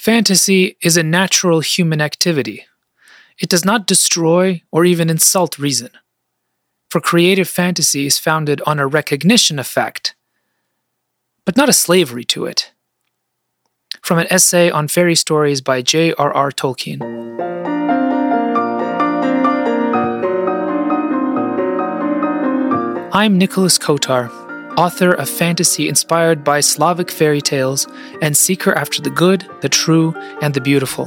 Fantasy is a natural human activity. It does not destroy or even insult reason. For creative fantasy is founded on a recognition of fact, but not a slavery to it. From an essay on fairy stories by J.R.R. Tolkien. I'm Nicholas Kotar, author of fantasy inspired by Slavic fairy tales and seeker after the good, the true, and the beautiful.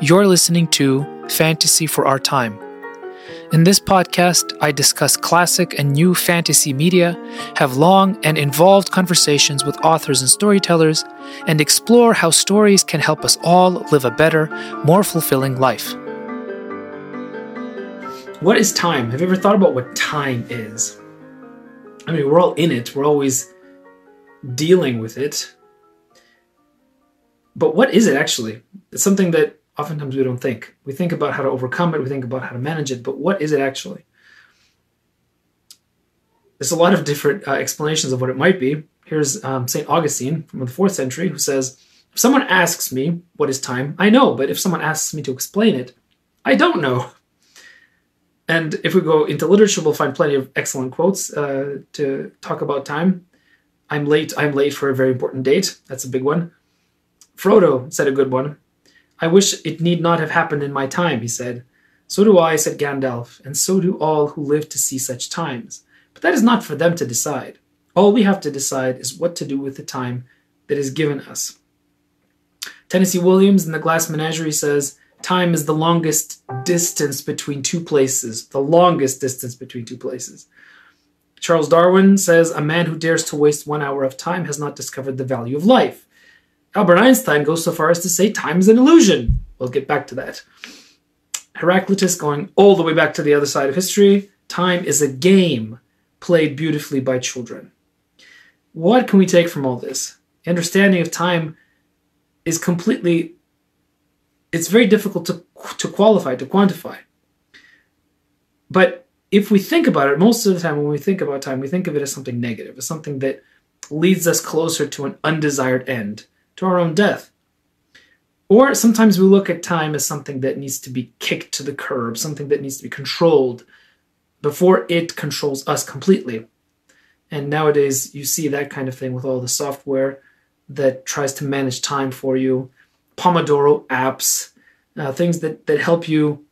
You're listening to Fantasy for Our Time. In this podcast, I discuss classic and new fantasy media, have long and involved conversations with authors and storytellers, and explore how stories can help us all live a better, more fulfilling life. What is time? Have you ever thought about what time is? I mean, we're all in it, we're always dealing with it. But what is it actually? It's something that oftentimes we don't think. We think about how to overcome it, we think about how to manage it, but what is it actually? There's a lot of different uh, explanations of what it might be. Here's um, St. Augustine from the fourth century who says, If someone asks me what is time, I know, but if someone asks me to explain it, I don't know. And if we go into literature, we'll find plenty of excellent quotes uh, to talk about time. I'm late. I'm late for a very important date. That's a big one. Frodo said a good one. I wish it need not have happened in my time, he said. So do I, said Gandalf, and so do all who live to see such times. But that is not for them to decide. All we have to decide is what to do with the time that is given us. Tennessee Williams in The Glass Menagerie says, time is the longest distance between two places, the longest distance between two places. Charles Darwin says a man who dares to waste one hour of time has not discovered the value of life. Albert Einstein goes so far as to say time is an illusion. We'll get back to that. Heraclitus, going all the way back to the other side of history, time is a game played beautifully by children. What can we take from all this? The understanding of time is completely it's very difficult to, to qualify, to quantify. But if we think about it, most of the time when we think about time, we think of it as something negative, as something that leads us closer to an undesired end, to our own death. Or sometimes we look at time as something that needs to be kicked to the curb, something that needs to be controlled before it controls us completely. And nowadays, you see that kind of thing with all the software that tries to manage time for you Pomodoro apps, uh, things that, that help you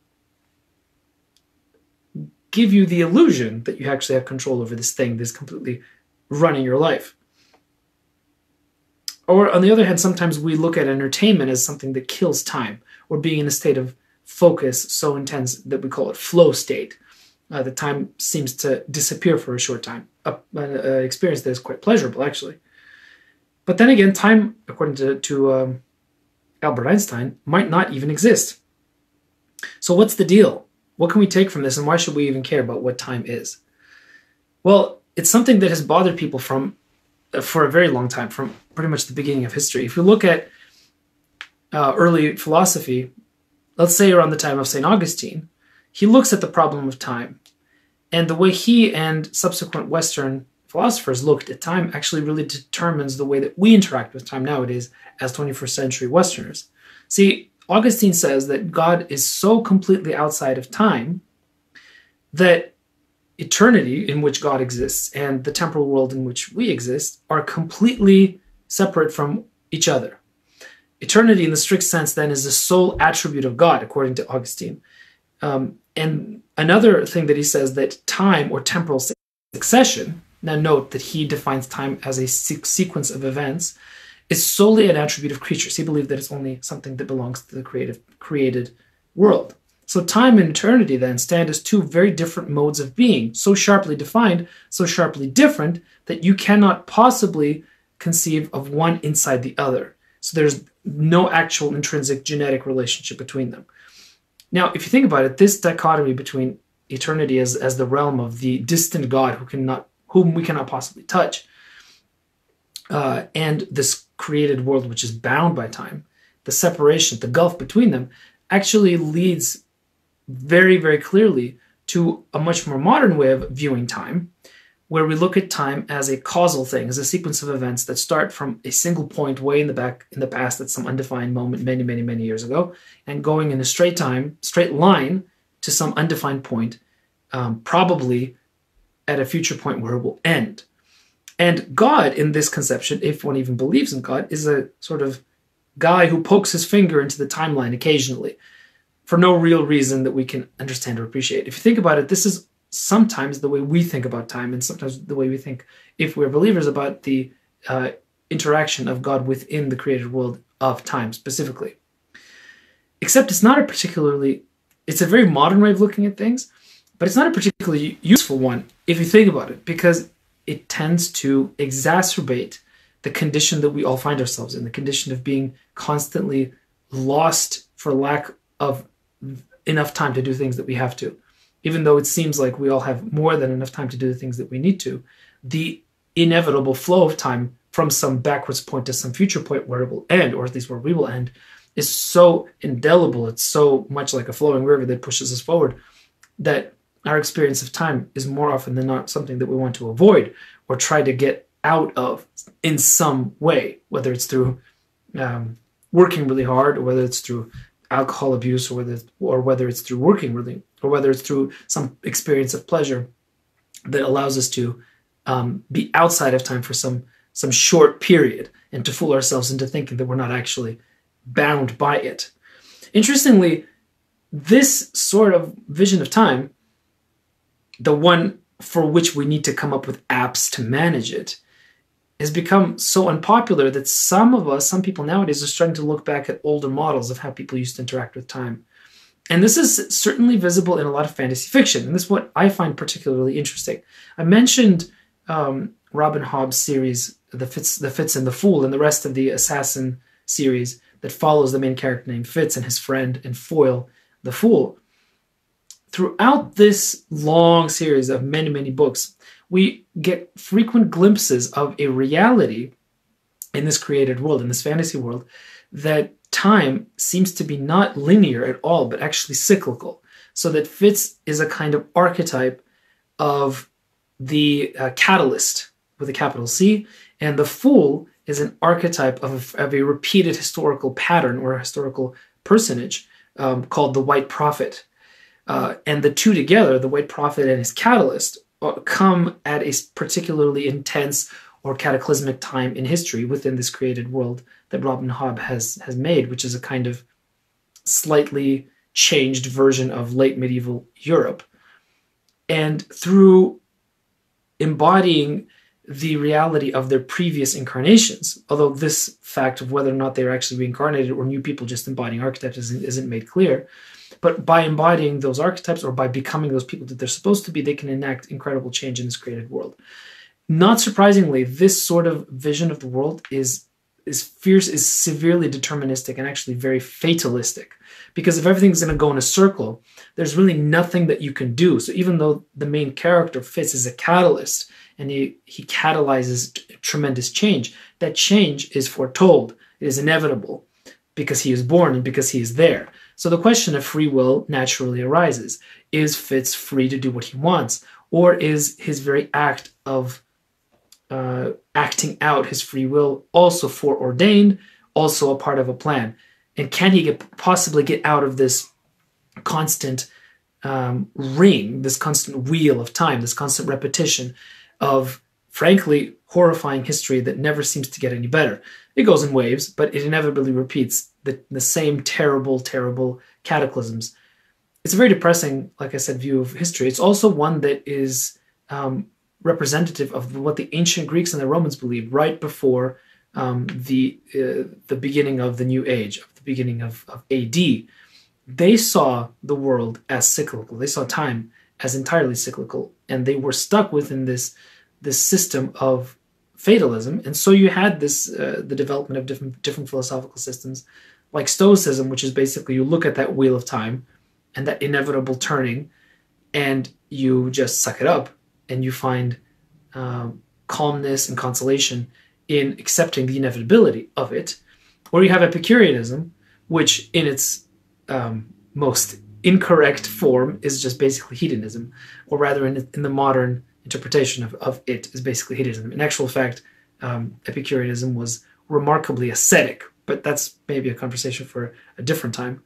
give you the illusion that you actually have control over this thing that's completely running your life. Or on the other hand, sometimes we look at entertainment as something that kills time or being in a state of focus so intense that we call it flow state. Uh, the time seems to disappear for a short time, an experience that is quite pleasurable, actually. But then again, time, according to, to um, Albert Einstein might not even exist. So, what's the deal? What can we take from this, and why should we even care about what time is? Well, it's something that has bothered people from uh, for a very long time, from pretty much the beginning of history. If you look at uh, early philosophy, let's say around the time of St. Augustine, he looks at the problem of time. And the way he and subsequent Western philosophers looked at time actually really determines the way that we interact with time nowadays as 21st century Westerners. See, Augustine says that God is so completely outside of time that eternity in which God exists and the temporal world in which we exist are completely separate from each other. Eternity, in the strict sense, then, is the sole attribute of God, according to Augustine. Um, and another thing that he says that time or temporal succession now, note that he defines time as a sequence of events. Is solely an attribute of creatures. He believed that it's only something that belongs to the creative, created world. So, time and eternity then stand as two very different modes of being, so sharply defined, so sharply different, that you cannot possibly conceive of one inside the other. So, there's no actual intrinsic genetic relationship between them. Now, if you think about it, this dichotomy between eternity as, as the realm of the distant God who cannot whom we cannot possibly touch, uh, and this created world which is bound by time, the separation, the gulf between them, actually leads very, very clearly to a much more modern way of viewing time, where we look at time as a causal thing, as a sequence of events that start from a single point way in the back in the past at some undefined moment many, many, many years ago, and going in a straight time, straight line to some undefined point, um, probably at a future point where it will end. And God, in this conception, if one even believes in God, is a sort of guy who pokes his finger into the timeline occasionally for no real reason that we can understand or appreciate. If you think about it, this is sometimes the way we think about time, and sometimes the way we think, if we're believers, about the uh, interaction of God within the created world of time specifically. Except it's not a particularly, it's a very modern way of looking at things, but it's not a particularly useful one if you think about it, because it tends to exacerbate the condition that we all find ourselves in the condition of being constantly lost for lack of enough time to do things that we have to. Even though it seems like we all have more than enough time to do the things that we need to, the inevitable flow of time from some backwards point to some future point where it will end, or at least where we will end, is so indelible. It's so much like a flowing river that pushes us forward that our experience of time is more often than not something that we want to avoid or try to get out of in some way, whether it's through um, working really hard or whether it's through alcohol abuse or whether it's, or whether it's through working really or whether it's through some experience of pleasure that allows us to um, be outside of time for some some short period and to fool ourselves into thinking that we're not actually bound by it. Interestingly, this sort of vision of time the one for which we need to come up with apps to manage it has become so unpopular that some of us, some people nowadays, are starting to look back at older models of how people used to interact with time. And this is certainly visible in a lot of fantasy fiction. And this is what I find particularly interesting. I mentioned um, Robin Hobb's series, the Fitz, the Fitz and the Fool, and the rest of the Assassin series that follows the main character named Fitz and his friend and foil, the Fool throughout this long series of many, many books, we get frequent glimpses of a reality in this created world, in this fantasy world, that time seems to be not linear at all, but actually cyclical. So that Fitz is a kind of archetype of the uh, catalyst with a capital C, and the fool is an archetype of, of a repeated historical pattern or a historical personage um, called the White Prophet. Uh, and the two together, the White Prophet and his catalyst, uh, come at a particularly intense or cataclysmic time in history within this created world that Robin Hobb has has made, which is a kind of slightly changed version of late medieval Europe. And through embodying the reality of their previous incarnations, although this fact of whether or not they're actually reincarnated or new people just embodying archetypes isn't, isn't made clear, but by embodying those archetypes or by becoming those people that they're supposed to be, they can enact incredible change in this created world. Not surprisingly, this sort of vision of the world is is fierce, is severely deterministic and actually very fatalistic. Because if everything's going to go in a circle, there's really nothing that you can do. So even though the main character Fitz is a catalyst and he, he catalyzes t- tremendous change, that change is foretold. It is inevitable because he is born and because he is there. So the question of free will naturally arises. Is Fitz free to do what he wants? Or is his very act of uh, acting out his free will also foreordained, also a part of a plan? And can he get, possibly get out of this constant um, ring, this constant wheel of time, this constant repetition of, frankly, horrifying history that never seems to get any better? It goes in waves, but it inevitably repeats the, the same terrible, terrible cataclysms. It's a very depressing, like I said, view of history. It's also one that is um, representative of what the ancient Greeks and the Romans believed right before um, the uh, the beginning of the New Age, of the beginning of, of AD. They saw the world as cyclical. They saw time as entirely cyclical, and they were stuck within this this system of fatalism. And so you had this uh, the development of different different philosophical systems, like Stoicism, which is basically you look at that wheel of time and that inevitable turning, and you just suck it up, and you find um, calmness and consolation in accepting the inevitability of it. Or you have Epicureanism, which in its um, most incorrect form is just basically hedonism, or rather, in, in the modern interpretation of, of it is basically hedonism. In actual fact, um, Epicureanism was remarkably ascetic, but that's maybe a conversation for a different time.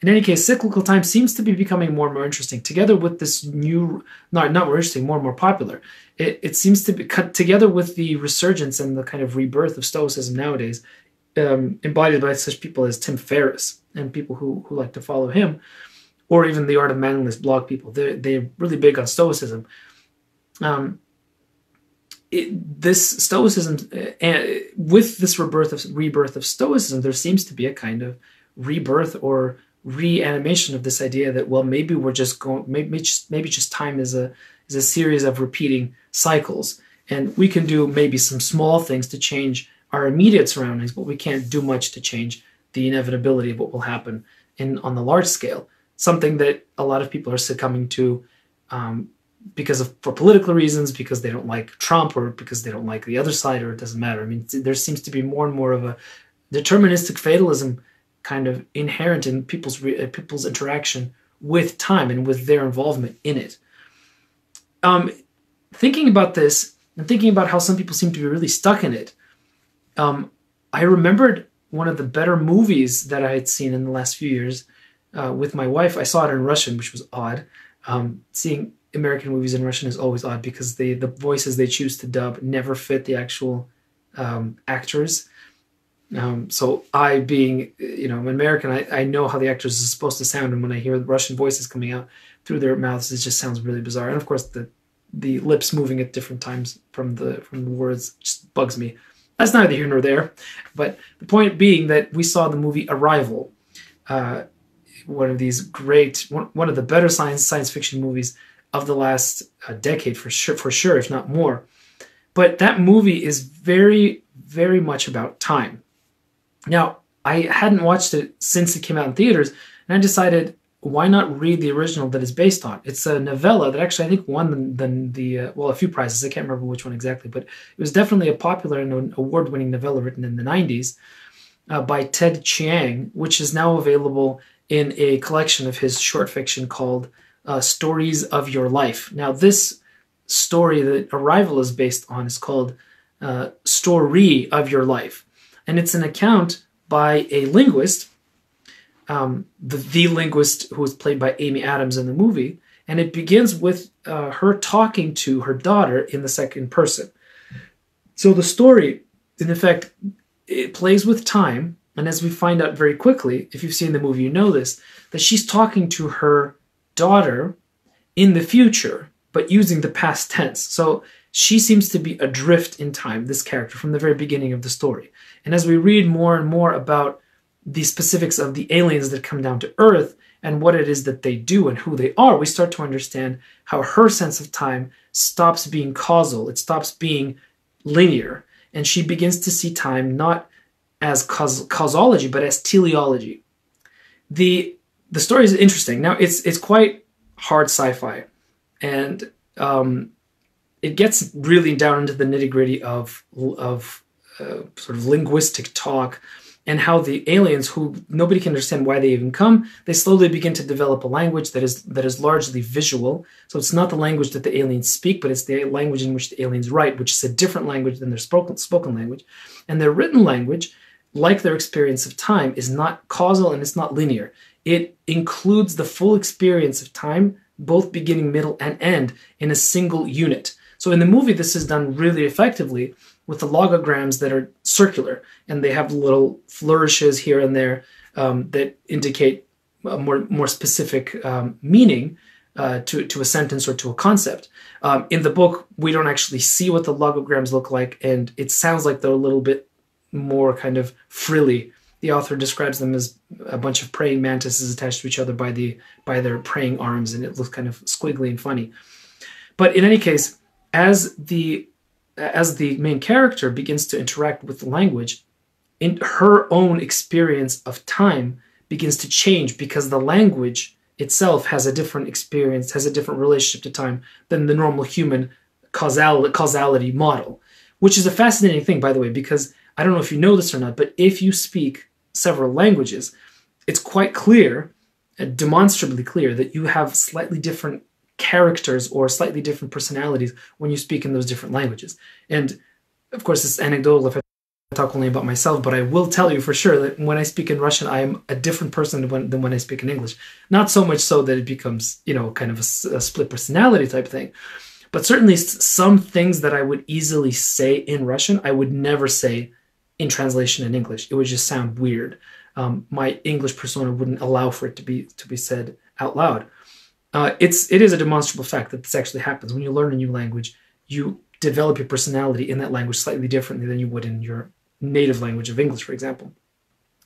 In any case, cyclical time seems to be becoming more and more interesting. Together with this new, not not more interesting, more and more popular. It, it seems to be cut together with the resurgence and the kind of rebirth of Stoicism nowadays, um, embodied by such people as Tim Ferriss and people who who like to follow him, or even the Art of Manliness blog people. They're they're really big on Stoicism. Um, it, this Stoicism, uh, with this rebirth of rebirth of Stoicism, there seems to be a kind of rebirth or reanimation of this idea that well maybe we're just going maybe just maybe just time is a is a series of repeating cycles. And we can do maybe some small things to change our immediate surroundings but we can't do much to change the inevitability of what will happen in on the large scale. Something that a lot of people are succumbing to um, because of for political reasons because they don't like trump or because they don't like the other side or it doesn't matter i mean there seems to be more and more of a deterministic fatalism kind of inherent in people's uh, people's interaction with time and with their involvement in it. Um, thinking about this and thinking about how some people seem to be really stuck in it, um, I remembered one of the better movies that I had seen in the last few years uh, with my wife. I saw it in Russian, which was odd. Um, seeing American movies in Russian is always odd because they the voices they choose to dub never fit the actual um, actors. Um, so I, being you know an American, I, I know how the actors are supposed to sound, and when I hear Russian voices coming out through their mouths, it just sounds really bizarre. And of course, the the lips moving at different times from the from the words just bugs me. That's neither here nor there. But the point being that we saw the movie Arrival, uh, one of these great, one, one of the better science science fiction movies of the last uh, decade for sure, for sure, if not more. But that movie is very, very much about time now, I hadn't watched it since it came out in theaters, and I decided why not read the original that it's based on? It's a novella that actually I think won the, the, the uh, well a few prizes. I can't remember which one exactly, but it was definitely a popular and award-winning novella written in the 90s uh, by Ted Chiang, which is now available in a collection of his short fiction called uh, Stories of Your Life. Now, this story that Arrival is based on is called uh, Story of Your Life and it's an account by a linguist, um, the, the linguist who was played by Amy Adams in the movie, and it begins with uh, her talking to her daughter in the second person. So the story, in effect, it plays with time, and as we find out very quickly, if you've seen the movie, you know this, that she's talking to her daughter in the future, but using the past tense. So she seems to be adrift in time, this character, from the very beginning of the story. And as we read more and more about the specifics of the aliens that come down to Earth and what it is that they do and who they are, we start to understand how her sense of time stops being causal, it stops being linear, and she begins to see time not as caus- causology but as teleology. The the story is interesting. Now it's it's quite hard sci-fi, and um, it gets really down into the nitty gritty of of uh, sort of linguistic talk and how the aliens who nobody can understand why they even come they slowly begin to develop a language that is that is largely visual. So it's not the language that the aliens speak but it's the language in which the aliens write which is a different language than their spoken spoken language. And their written language like their experience of time is not causal and it's not linear it includes the full experience of time both beginning middle and end in a single unit so in the movie this is done really effectively with the logograms that are circular and they have little flourishes here and there um, that indicate a more more specific um, meaning uh, to to a sentence or to a concept. Um, in the book, we don't actually see what the logograms look like, and it sounds like they're a little bit more kind of frilly. The author describes them as a bunch of praying mantises attached to each other by the by their praying arms, and it looks kind of squiggly and funny. But in any case, as the as the main character begins to interact with the language, in her own experience of time begins to change because the language itself has a different experience, has a different relationship to time than the normal human causal- causality model, which is a fascinating thing, by the way, because I don't know if you know this or not, but if you speak several languages, it's quite clear, uh, demonstrably clear, that you have slightly different characters or slightly different personalities when you speak in those different languages. And of course, it's anecdotal if I talk only about myself, but I will tell you for sure that when I speak in Russian, I am a different person than when, than when I speak in English. Not so much so that it becomes, you know, kind of a, a split personality type thing, but certainly some things that I would easily say in Russian, I would never say in translation in English. It would just sound weird. Um, my English persona wouldn't allow for it to be to be said out loud. Uh, it's it is a demonstrable fact that this actually happens when you learn a new language. You develop your personality in that language slightly differently than you would in your native language of English, for example.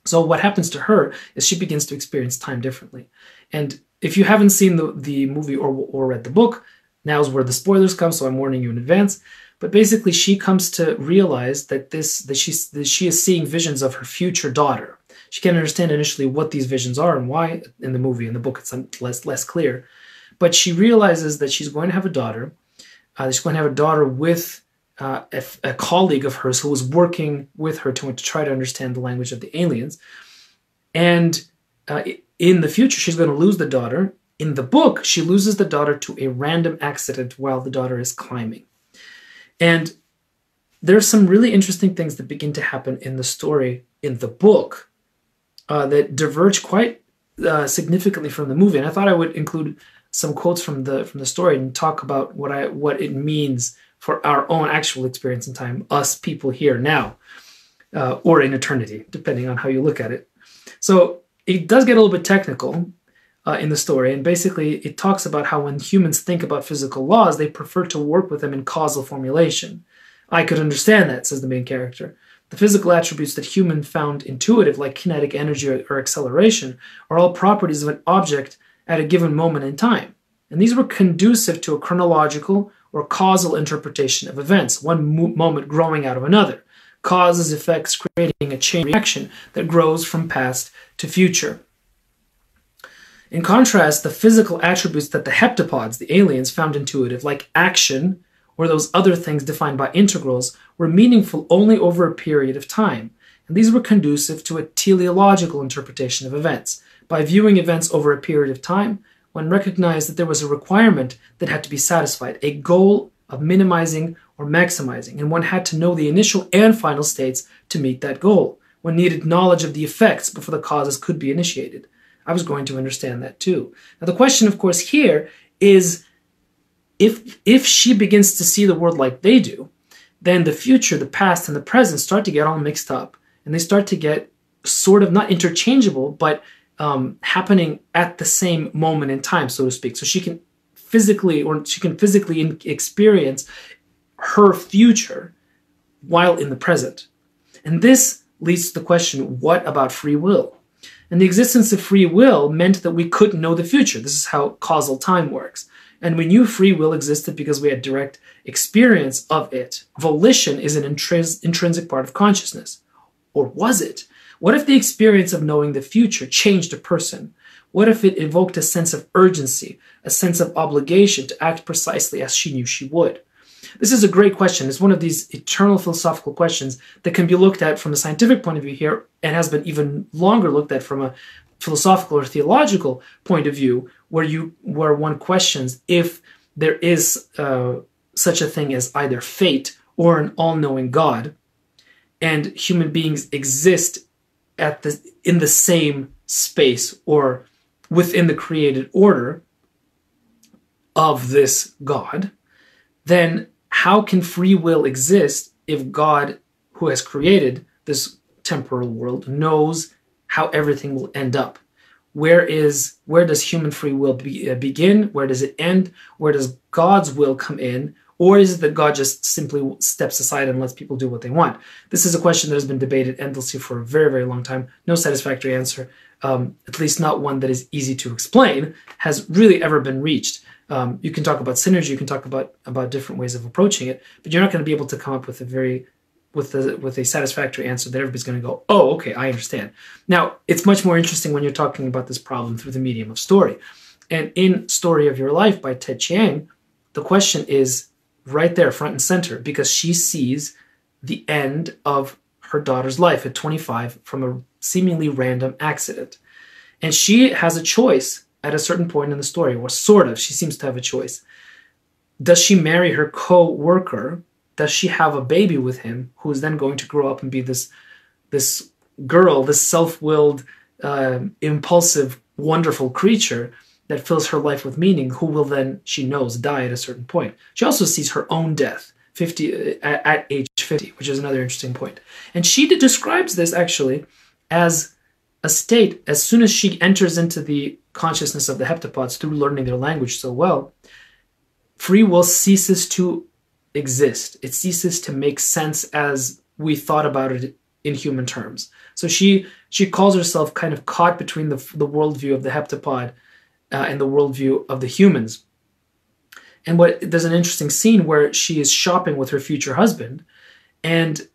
So what happens to her is she begins to experience time differently. And if you haven't seen the, the movie or, or read the book, now's where the spoilers come, so I'm warning you in advance. But basically, she comes to realize that this that she's that she is seeing visions of her future daughter. She can't understand initially what these visions are and why. In the movie, in the book, it's less less clear. But she realizes that she's going to have a daughter. Uh, she's going to have a daughter with uh, a, a, colleague of hers who was working with her to, to try to understand the language of the aliens. And uh, in the future, she's going to lose the daughter. In the book, she loses the daughter to a random accident while the daughter is climbing. And there's some really interesting things that begin to happen in the story in the book uh, that diverge quite uh, significantly from the movie. And I thought I would include some quotes from the from the story and talk about what I what it means for our own actual experience in time, us people here now, uh, or in eternity, depending on how you look at it. So it does get a little bit technical, uh, in the story. And basically, it talks about how when humans think about physical laws, they prefer to work with them in causal formulation. I could understand that, says the main character. The physical attributes that human found intuitive, like kinetic energy or, or acceleration, are all properties of an object at a given moment in time. And these were conducive to a chronological or causal interpretation of events, one mo- moment growing out of another. Causes, effects, creating a chain reaction that grows from past to future. In contrast, the physical attributes that the heptapods, the aliens, found intuitive, like action or those other things defined by integrals, were meaningful only over a period of time, and these were conducive to a teleological interpretation of events. By viewing events over a period of time, one recognized that there was a requirement that had to be satisfied, a goal of minimizing or maximizing, and one had to know the initial and final states to meet that goal. One needed knowledge of the effects before the causes could be initiated. I was going to understand that too. Now, the question, of course, here is if, if she begins to see the world like they do, then the future, the past, and the present start to get all mixed up. And they start to get sort of not interchangeable, but um, happening at the same moment in time, so to speak. So she can physically, or she can physically experience her future while in the present. And this leads to the question what about free will? And the existence of free will meant that we couldn't know the future. This is how causal time works. And we knew free will existed because we had direct experience of it. Volition is an intrinsic part of consciousness. Or was it? What if the experience of knowing the future changed a person? What if it evoked a sense of urgency, a sense of obligation to act precisely as she knew she would? This is a great question. It's one of these eternal philosophical questions that can be looked at from a scientific point of view here and has been even longer looked at from a philosophical or theological point of view where you where one questions if there is uh, such a thing as either fate or an all-knowing god and human beings exist at the in the same space or within the created order of this god then how can free will exist if God, who has created this temporal world, knows how everything will end up? Where is where does human free will be, uh, begin? Where does it end? Where does God's will come in? Or is it that God just simply steps aside and lets people do what they want? This is a question that has been debated endlessly for a very, very long time. No satisfactory answer, um, at least not one that is easy to explain, has really ever been reached. Um, you can talk about synergy, you can talk about about different ways of approaching it, but you're not going to be able to come up with a very with a with a satisfactory answer that everybody's going to go, oh, okay, I understand. Now, it's much more interesting when you're talking about this problem through the medium of story. And in Story of Your Life by Ted Chiang, the question is right there, front and center, because she sees the end of her daughter's life at 25 from a seemingly random accident. And she has a choice at a certain point in the story, or sort of, she seems to have a choice. Does she marry her co worker? Does she have a baby with him who is then going to grow up and be this, this girl, this self willed, uh, impulsive, wonderful creature that fills her life with meaning, who will then, she knows, die at a certain point? She also sees her own death 50 uh, at, at age 50, which is another interesting point. And she describes this actually as a state as soon as she enters into the consciousness of the heptapods through learning their language so well, free will ceases to exist. It ceases to make sense as we thought about it in human terms. So she she calls herself kind of caught between the the worldview of the heptapod uh, and the worldview of the humans. And what there's an interesting scene where she is shopping with her future husband, and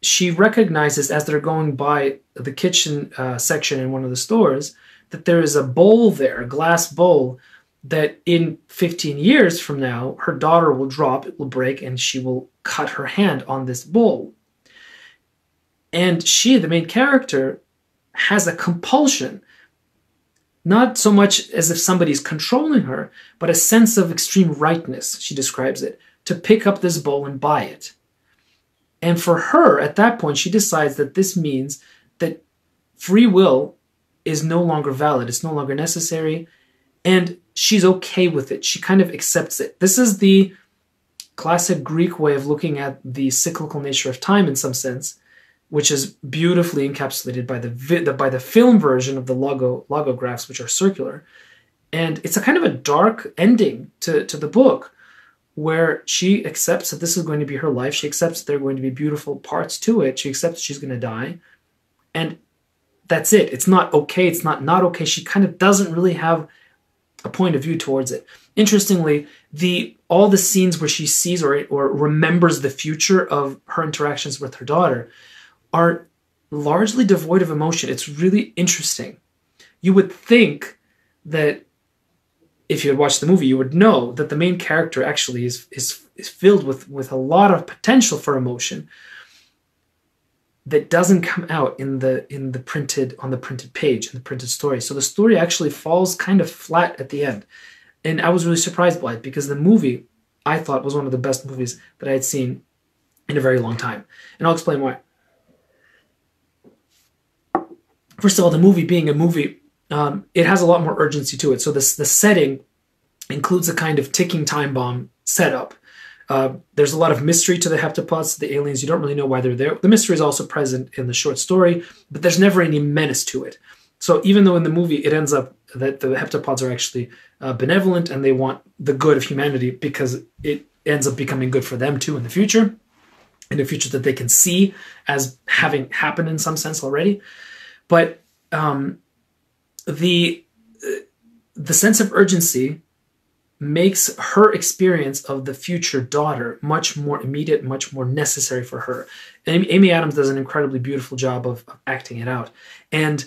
she recognizes as they're going by the kitchen uh, section in one of the stores that there is a bowl there, a glass bowl, that in 15 years from now, her daughter will drop, it will break, and she will cut her hand on this bowl. And she, the main character, has a compulsion, not so much as if somebody's controlling her, but a sense of extreme rightness, she describes it, to pick up this bowl and buy it. And for her, at that point, she decides that this means that free will is no longer valid, it's no longer necessary, and she's okay with it. She kind of accepts it. This is the classic Greek way of looking at the cyclical nature of time in some sense, which is beautifully encapsulated by the, the by the film version of the logo logographs, which are circular. And it's a kind of a dark ending to, to the book where she accepts that this is going to be her life. She accepts there are going to be beautiful parts to it. She accepts she's going to die. And that's it. It's not okay. It's not not okay. She kind of doesn't really have a point of view towards it. Interestingly, the all the scenes where she sees or or remembers the future of her interactions with her daughter are largely devoid of emotion. It's really interesting. You would think that if you had watched the movie, you would know that the main character actually is is, is filled with with a lot of potential for emotion that doesn't come out in the in the printed on the printed page in the printed story. So the story actually falls kind of flat at the end, and I was really surprised by it because the movie I thought was one of the best movies that I had seen in a very long time, and I'll explain why. First of all, the movie being a movie, um, it has a lot more urgency to it. So this the setting includes a kind of ticking time bomb setup uh, there's a lot of mystery to the heptapods, the aliens. You don't really know why they're there. The mystery is also present in the short story, but there's never any menace to it. So even though in the movie it ends up that the heptapods are actually uh, benevolent and they want the good of humanity because it ends up becoming good for them too in the future, in a future that they can see as having happened in some sense already. But um, the uh, the sense of urgency makes her experience of the future daughter much more immediate, much more necessary for her. And Amy Adams does an incredibly beautiful job of, acting it out. And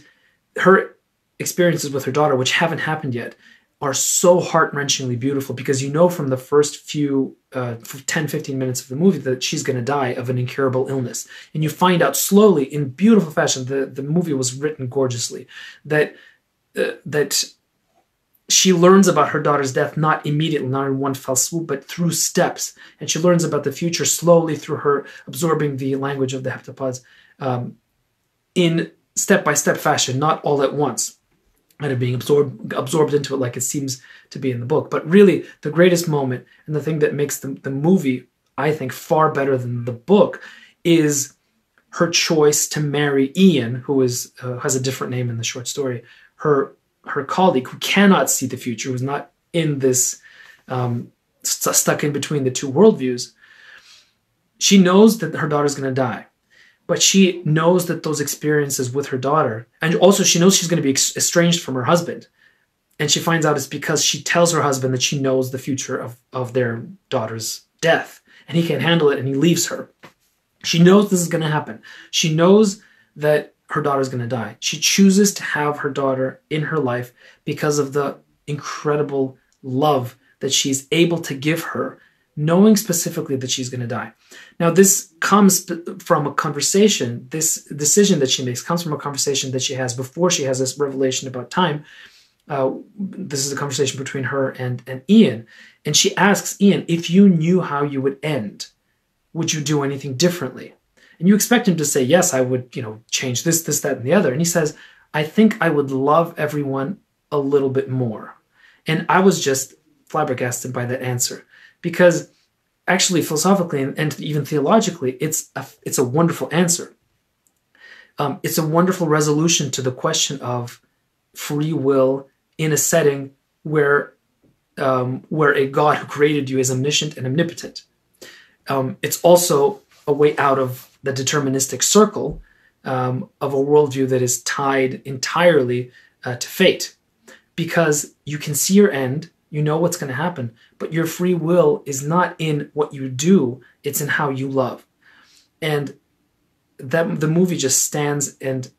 her experiences with her daughter, which haven't happened yet, are so heart wrenchingly beautiful because you know from the first few uh, 10, 15 minutes of the movie that she's going to die of an incurable illness. And you find out slowly in beautiful fashion, the, the movie was written gorgeously, that, uh, that she learns about her daughter's death not immediately, not in one fell swoop, but through steps. And she learns about the future slowly through her absorbing the language of the heptapods um, in step by step fashion, not all at once, kind of being absorbed absorbed into it like it seems to be in the book. But really, the greatest moment and the thing that makes the, the movie, I think, far better than the book is her choice to marry Ian, who is uh, has a different name in the short story. Her her colleague who cannot see the future, who's not in this um, st- stuck in between the two worldviews, she knows that her daughter's going to die. But she knows that those experiences with her daughter, and also she knows she's going to be ex- estranged from her husband. And she finds out it's because she tells her husband that she knows the future of, of their daughter's death. And he can't handle it and he leaves her. She knows this is going to happen. She knows that her daughter's going to die. She chooses to have her daughter in her life because of the incredible love that she's able to give her, knowing specifically that she's going to die. Now, this comes from a conversation, this decision that she makes comes from a conversation that she has before she has this revelation about time Uh, this is a conversation between her and, and Ian. And she asks Ian, if you knew how you would end, would you do anything differently? And you expect him to say, yes, I would, you know, change this, this, that, and the other. And he says, I think I would love everyone a little bit more. And I was just flabbergasted by that answer because actually philosophically and, and even theologically, it's a, it's a wonderful answer. Um, it's a wonderful resolution to the question of free will in a setting where um, where a God who created you is omniscient and omnipotent. Um, it's also a way out of the deterministic circle um, of a worldview that is tied entirely uh, to fate, because you can see your end, you know what's going to happen, but your free will is not in what you do; it's in how you love, and that the movie just stands and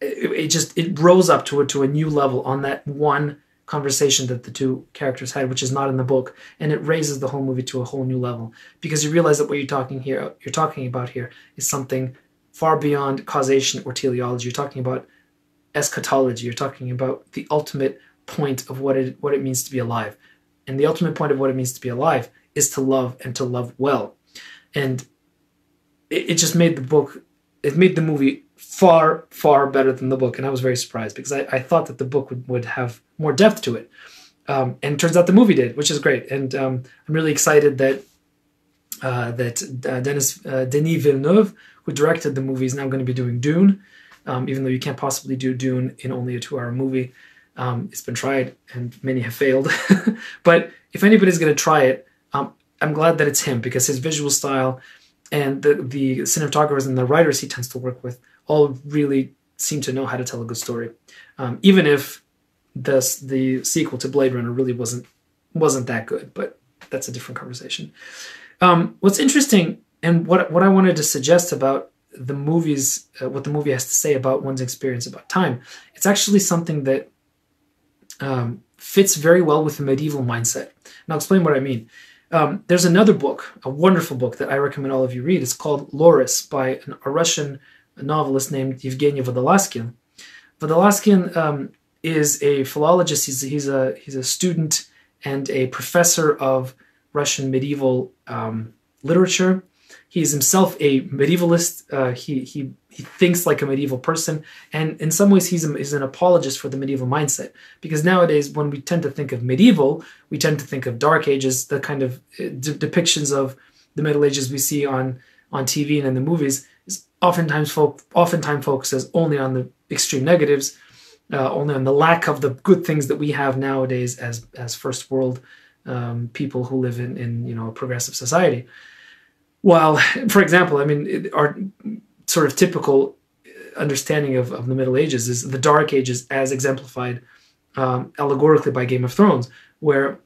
it, it just it rose up to to a new level on that one conversation that the two characters had, which is not in the book, and it raises the whole movie to a whole new level because you realize that what you're talking here, you're talking about here, is something far beyond causation or teleology. You're talking about eschatology. You're talking about the ultimate point of what it what it means to be alive, and the ultimate point of what it means to be alive is to love and to love well, and it, it just made the book, it made the movie far, far better than the book. And I was very surprised because I, I thought that the book would, would have more depth to it. Um, and turns out the movie did, which is great. And um, I'm really excited that uh, that uh, Dennis uh, Denis Villeneuve, who directed the movie, is now going to be doing Dune. Um, even though you can't possibly do Dune in only a two-hour movie, um, it's been tried and many have failed. but if anybody's going to try it, um, I'm glad that it's him because his visual style and the the cinematographers and the writers he tends to work with all really seem to know how to tell a good story, um, even if the the sequel to Blade Runner really wasn't wasn't that good. But that's a different conversation. Um, what's interesting and what what I wanted to suggest about the movies, uh, what the movie has to say about one's experience about time, it's actually something that um, fits very well with the medieval mindset. And I'll explain what I mean. Um, there's another book, a wonderful book that I recommend all of you read. It's called Laurus by an, a Russian novelist named Evgeny Vodolazkin. Vodolazkin um, is a philologist. He's, he's, a, he's a student and a professor of Russian medieval um, literature. is himself a medievalist. Uh, he, he, he thinks like a medieval person. And in some ways, he's, a, he's an apologist for the medieval mindset. Because nowadays, when we tend to think of medieval, we tend to think of dark ages, the kind of uh, depictions of the Middle Ages we see on, on TV and in the movies Is oftentimes folk oftentimes focuses only on the extreme negatives, uh, only on the lack of the good things that we have nowadays as as first world um, people who live in in you know a progressive society. While, for example, I mean, our sort of typical understanding of, of the Middle Ages is the Dark Ages as exemplified um, allegorically by Game of Thrones, where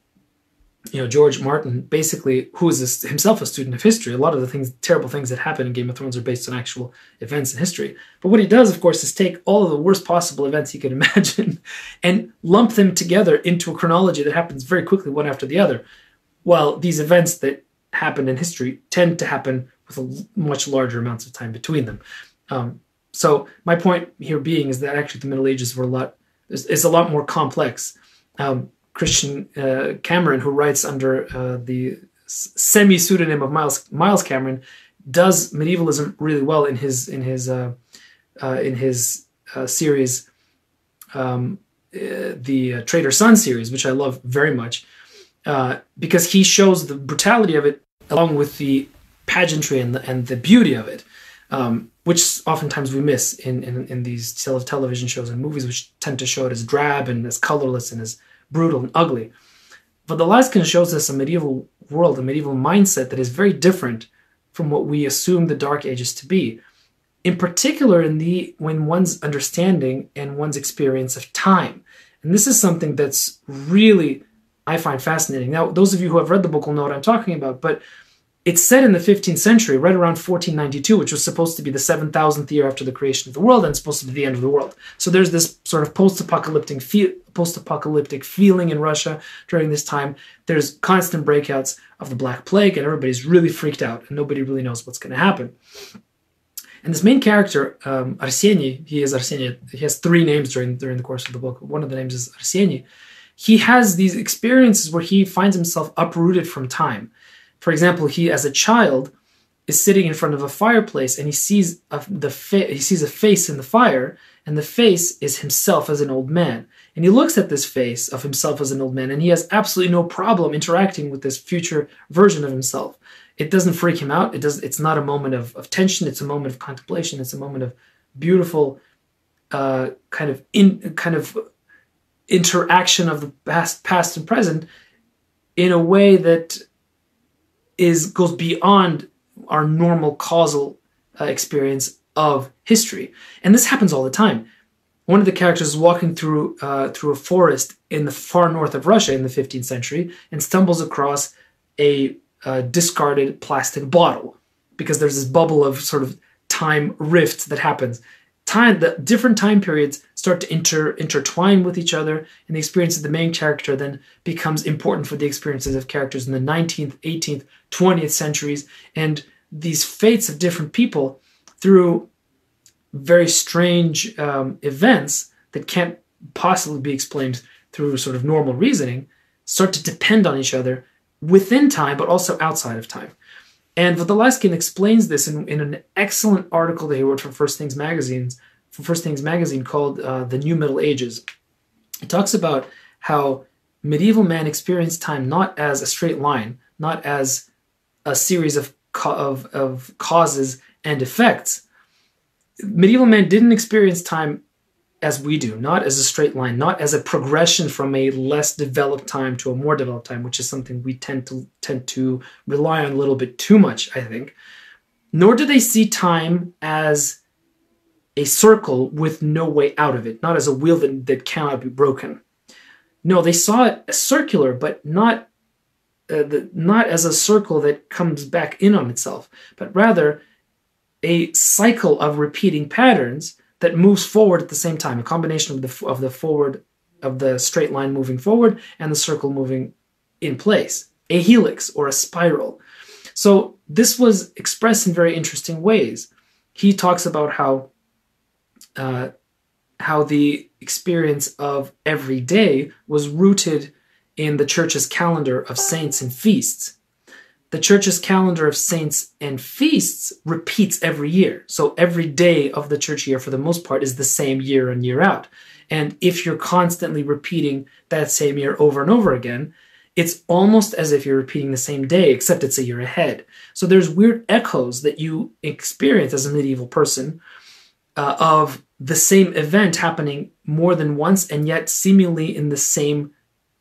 you know George Martin basically who is himself a student of history a lot of the things terrible things that happen in Game of Thrones are based on actual events in history. But what he does of course is take all of the worst possible events he could imagine and lump them together into a chronology that happens very quickly one after the other. While these events that happen in history tend to happen with a much larger amounts of time between them. Um, so my point here being is that actually the Middle Ages were a lot is, a lot more complex. Um, Christian uh, Cameron, who writes under uh, the semi pseudonym of Miles Miles Cameron, does medievalism really well in his in his uh, uh in his uh, series, um, uh, the Traitor Son series, which I love very much, because he shows the brutality of it along with the pageantry and the and the beauty of it. Um, which oftentimes we miss in, in, in these television shows and movies, which tend to show it as drab and as colorless and as brutal and ugly. But Vodolazkin shows us a medieval world, a medieval mindset that is very different from what we assume the Dark Ages to be. In particular, in the when one's understanding and one's experience of time. And this is something that's really I find fascinating. Now, those of you who have read the book will know what I'm talking about, but it's set in the 15th century, right around 1492, which was supposed to be the 7,000th year after the creation of the world and supposed to be the end of the world. So there's this sort of post-apocalyptic fe- post-apocalyptic feeling in Russia during this time. There's constant breakouts of the Black Plague, and everybody's really freaked out, and nobody really knows what's going to happen. And this main character, um, Arseny, he is Arseny. He has three names during during the course of the book. One of the names is Arseny. He has these experiences where he finds himself uprooted from time. For example, he as a child is sitting in front of a fireplace and he sees a, the fa- he sees a face in the fire and the face is himself as an old man. And he looks at this face of himself as an old man and he has absolutely no problem interacting with this future version of himself. It doesn't freak him out. It does it's not a moment of, of tension. It's a moment of contemplation. It's a moment of beautiful uh, kind of in kind of interaction of the past past and present in a way that is goes beyond our normal causal uh, experience of history. And this happens all the time. One of the characters is walking through uh, through a forest in the far north of Russia in the 15th century and stumbles across a, a discarded plastic bottle because there's this bubble of sort of time rift that happens. Time, the different time periods start to inter, intertwine with each other, and the experience of the main character then becomes important for the experiences of characters in the 19th, 18th, 20th centuries. And these fates of different people through very strange um, events that can't possibly be explained through sort of normal reasoning start to depend on each other within time but also outside of time. And Vodolazkin explains this in, in an excellent article that he wrote for First Things magazines, for First Things magazine called uh, "The New Middle Ages." He talks about how medieval man experienced time not as a straight line, not as a series of of, of causes and effects, medieval man didn't experience time as we do, not as a straight line, not as a progression from a less developed time to a more developed time, which is something we tend to tend to rely on a little bit too much, I think. Nor do they see time as a circle with no way out of it, not as a wheel that, that cannot be broken. No, they saw it as circular, but not uh, the, not as a circle that comes back in on itself, but rather a cycle of repeating patterns that moves forward at the same time, a combination of the of the forward of the straight line moving forward and the circle moving in place, a helix or a spiral. So this was expressed in very interesting ways. He talks about how uh, how the experience of every day was rooted in the church's calendar of saints and feasts. The church's calendar of saints and feasts repeats every year. So every day of the church year, for the most part, is the same year in, year out. And if you're constantly repeating that same year over and over again, it's almost as if you're repeating the same day, except it's a year ahead. So there's weird echoes that you experience as a medieval person uh, of the same event happening more than once and yet seemingly in the same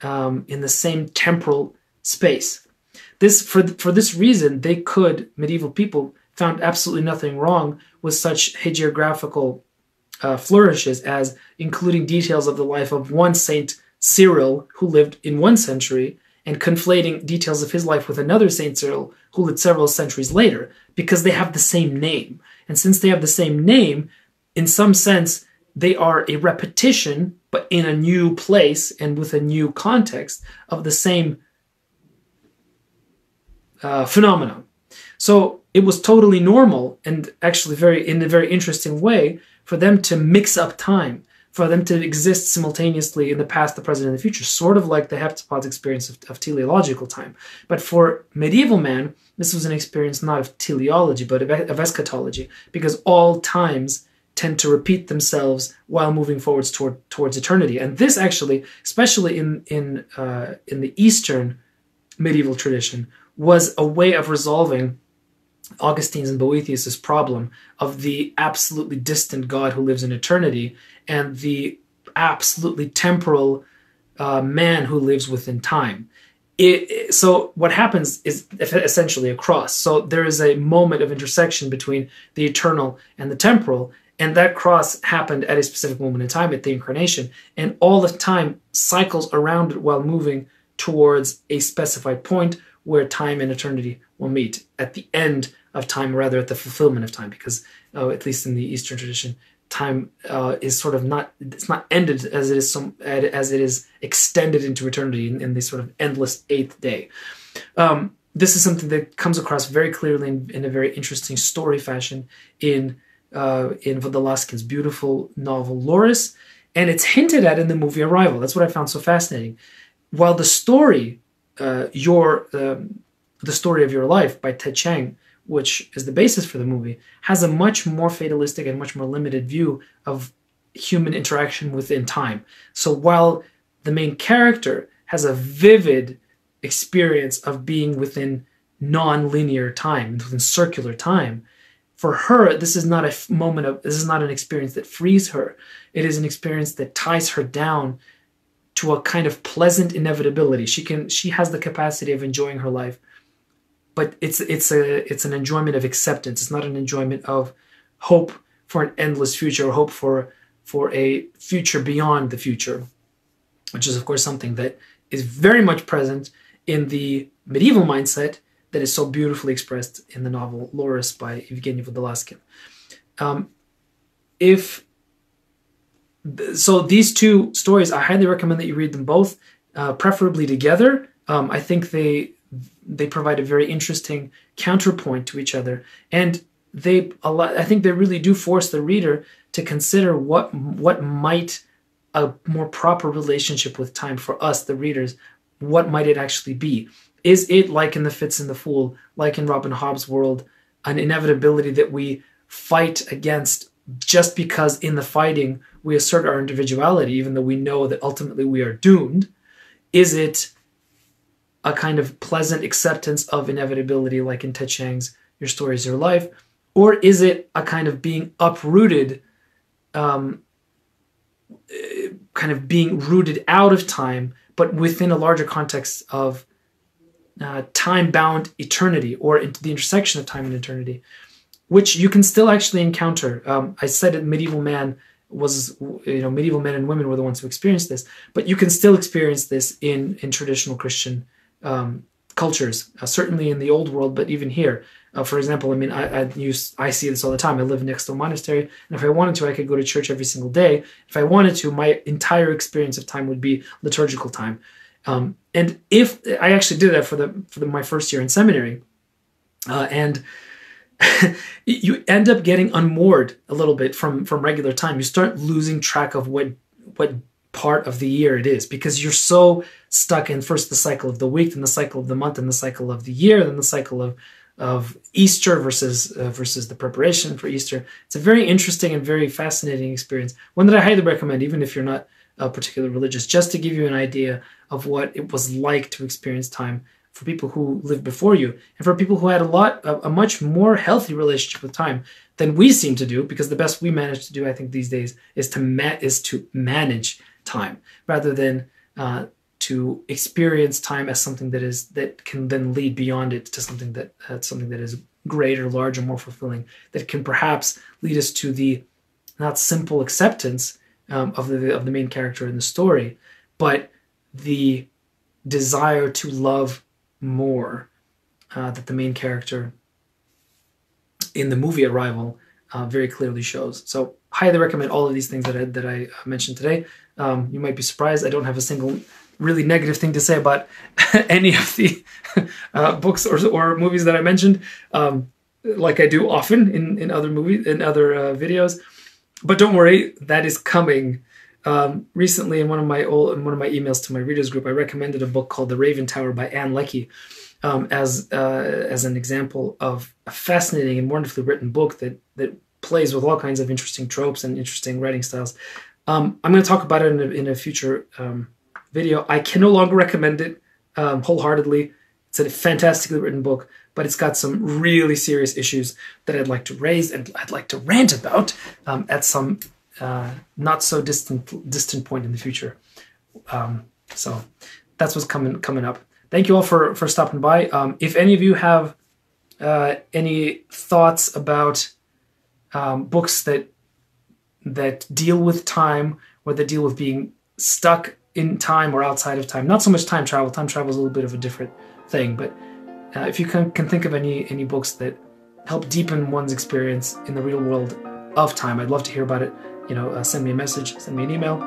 um, in the same temporal space. This for for this reason, they could medieval people found absolutely nothing wrong with such hagiographical uh, flourishes as including details of the life of one Saint Cyril who lived in one century and conflating details of his life with another Saint Cyril who lived several centuries later because they have the same name. And since they have the same name, in some sense, they are a repetition, but in a new place and with a new context of the same uh, phenomenon. So it was totally normal and actually very in a very interesting way for them to mix up time, for them to exist simultaneously in the past, the present, and the future, sort of like the heptapod's experience of, of teleological time. But for medieval man, this was an experience not of teleology, but of, of eschatology, because all times tend to repeat themselves while moving forwards toward towards eternity. And this actually, especially in in uh, in the Eastern medieval tradition, was a way of resolving Augustine's and Boethius's problem of the absolutely distant God who lives in eternity and the absolutely temporal uh, man who lives within time. It, so what happens is essentially a cross. So there is a moment of intersection between the eternal and the temporal, and that cross happened at a specific moment in time at the incarnation. And all the time cycles around it while moving towards a specified point where time and eternity will meet at the end of time, rather at the fulfillment of time, because uh, at least in the Eastern tradition, time uh, is sort of not it's not ended as it is some as it is extended into eternity in, in this sort of endless eighth day. Um, this is something that comes across very clearly in, in a very interesting story fashion in uh, in Vodolazkin's beautiful novel Laurus, and it's hinted at in the movie Arrival. That's what I found so fascinating. While the story, uh, your um, the story of your life by Ted Chiang, which is the basis for the movie, has a much more fatalistic and much more limited view of human interaction within time. So while the main character has a vivid experience of being within non-linear time, within circular time, for her, this is not a moment of this is not an experience that frees her. It is an experience that ties her down to a kind of pleasant inevitability. She can she has the capacity of enjoying her life, but it's it's a it's an enjoyment of acceptance. It's not an enjoyment of hope for an endless future or hope for for a future beyond the future, which is of course something that is very much present in the medieval mindset that is so beautifully expressed in the novel Laurus by Evgeny Vodolazkin. Um, if so, these two stories, I highly recommend that you read them both, uh, preferably together. Um, I think they they provide a very interesting counterpoint to each other, and they a lot. I think they really do force the reader to consider what what might a more proper relationship with time for us, the readers, what might it actually be? Is it like in The Fitz and the Fool, like in Robin Hobb's world, an inevitability that we fight against just because in the fighting we assert our individuality, even though we know that ultimately we are doomed? Is it a kind of pleasant acceptance of inevitability, like in Ted Chiang's Your Story is Your Life? Or is it a kind of being uprooted, um, kind of being rooted out of time, but within a larger context of uh, time bound eternity or into the intersection of time and eternity, which you can still actually encounter. Um, I said that medieval man was, you know, medieval men and women were the ones who experienced this, but you can still experience this in, in traditional Christian um, cultures, uh, certainly in the old world, but even here. Uh, for example, I mean, I, I, use I see this all the time. I live next to a monastery, and if I wanted to, I could go to church every single day. If I wanted to, my entire experience of time would be liturgical time. Um, and if I actually did that for the for the, my first year in seminary, uh, and you end up getting unmoored a little bit from from regular time. You start losing track of what what part of the year it is because you're so stuck in first the cycle of the week, then the cycle of the month, and the cycle of the year, then the cycle of of Easter versus uh, versus the preparation for Easter. It's a very interesting and very fascinating experience. One that I highly recommend, even if you're not uh, particularly religious, just to give you an idea of what it was like to experience time for people who lived before you and for people who had a lot a, a much more healthy relationship with time than we seem to do because the best we manage to do i think these days is to ma- is to manage time rather than uh, to experience time as something that is that can then lead beyond it to something that uh, something that is greater larger more fulfilling that can perhaps lead us to the not simple acceptance um, of the of the main character in the story, but the desire to love more uh, that the main character in the movie Arrival uh, very clearly shows. So highly recommend all of these things that I, that I mentioned today. Um, you might be surprised I don't have a single really negative thing to say about any of the uh, books or, or movies that I mentioned, um, like I do often in, in other movies in other uh, videos. But don't worry, that is coming. Um, recently, in one of my old, in one of my emails to my readers group, I recommended a book called The Raven Tower by Ann Leckie um, as uh, as an example of a fascinating and wonderfully written book that that plays with all kinds of interesting tropes and interesting writing styles. Um, I'm going to talk about it in a, in a future um, video. I can no longer recommend it um, wholeheartedly. It's a fantastically written book, but it's got some really serious issues that I'd like to raise and I'd like to rant about um, at some uh, not so distant distant point in the future. Um, so that's what's coming coming up. Thank you all for for stopping by. Um, if any of you have uh, any thoughts about um, books that that deal with time or that deal with being stuck in time or outside of time, not so much time travel. Time travel is a little bit of a different thing, but uh, if you can, can think of any any books that help deepen one's experience in the real world of time, I'd love to hear about it. You know, uh, send me a message, send me an email,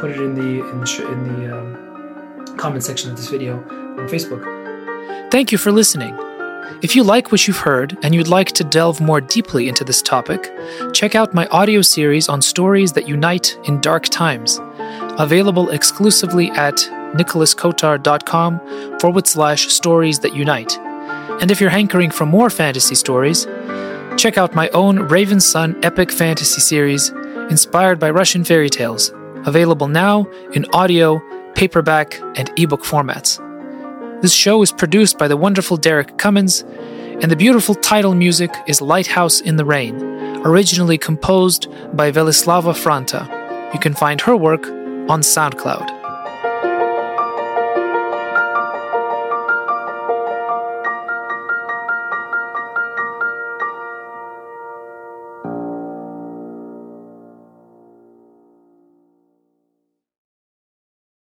put it in the in the, in the um, comment section of this video on Facebook. Thank you for listening. If you like what you've heard and you'd like to delve more deeply into this topic, check out my audio series on stories that unite in dark times, available exclusively at nicholaskotar.com forward slash stories that unite. And if you're hankering for more fantasy stories, check out my own Raven Son epic fantasy series inspired by Russian fairy tales, available now in audio, paperback, and ebook formats. This show is produced by the wonderful Derek Cummins, and the beautiful title music is Lighthouse in the Rain, originally composed by Velislava Franta. You can find her work on SoundCloud.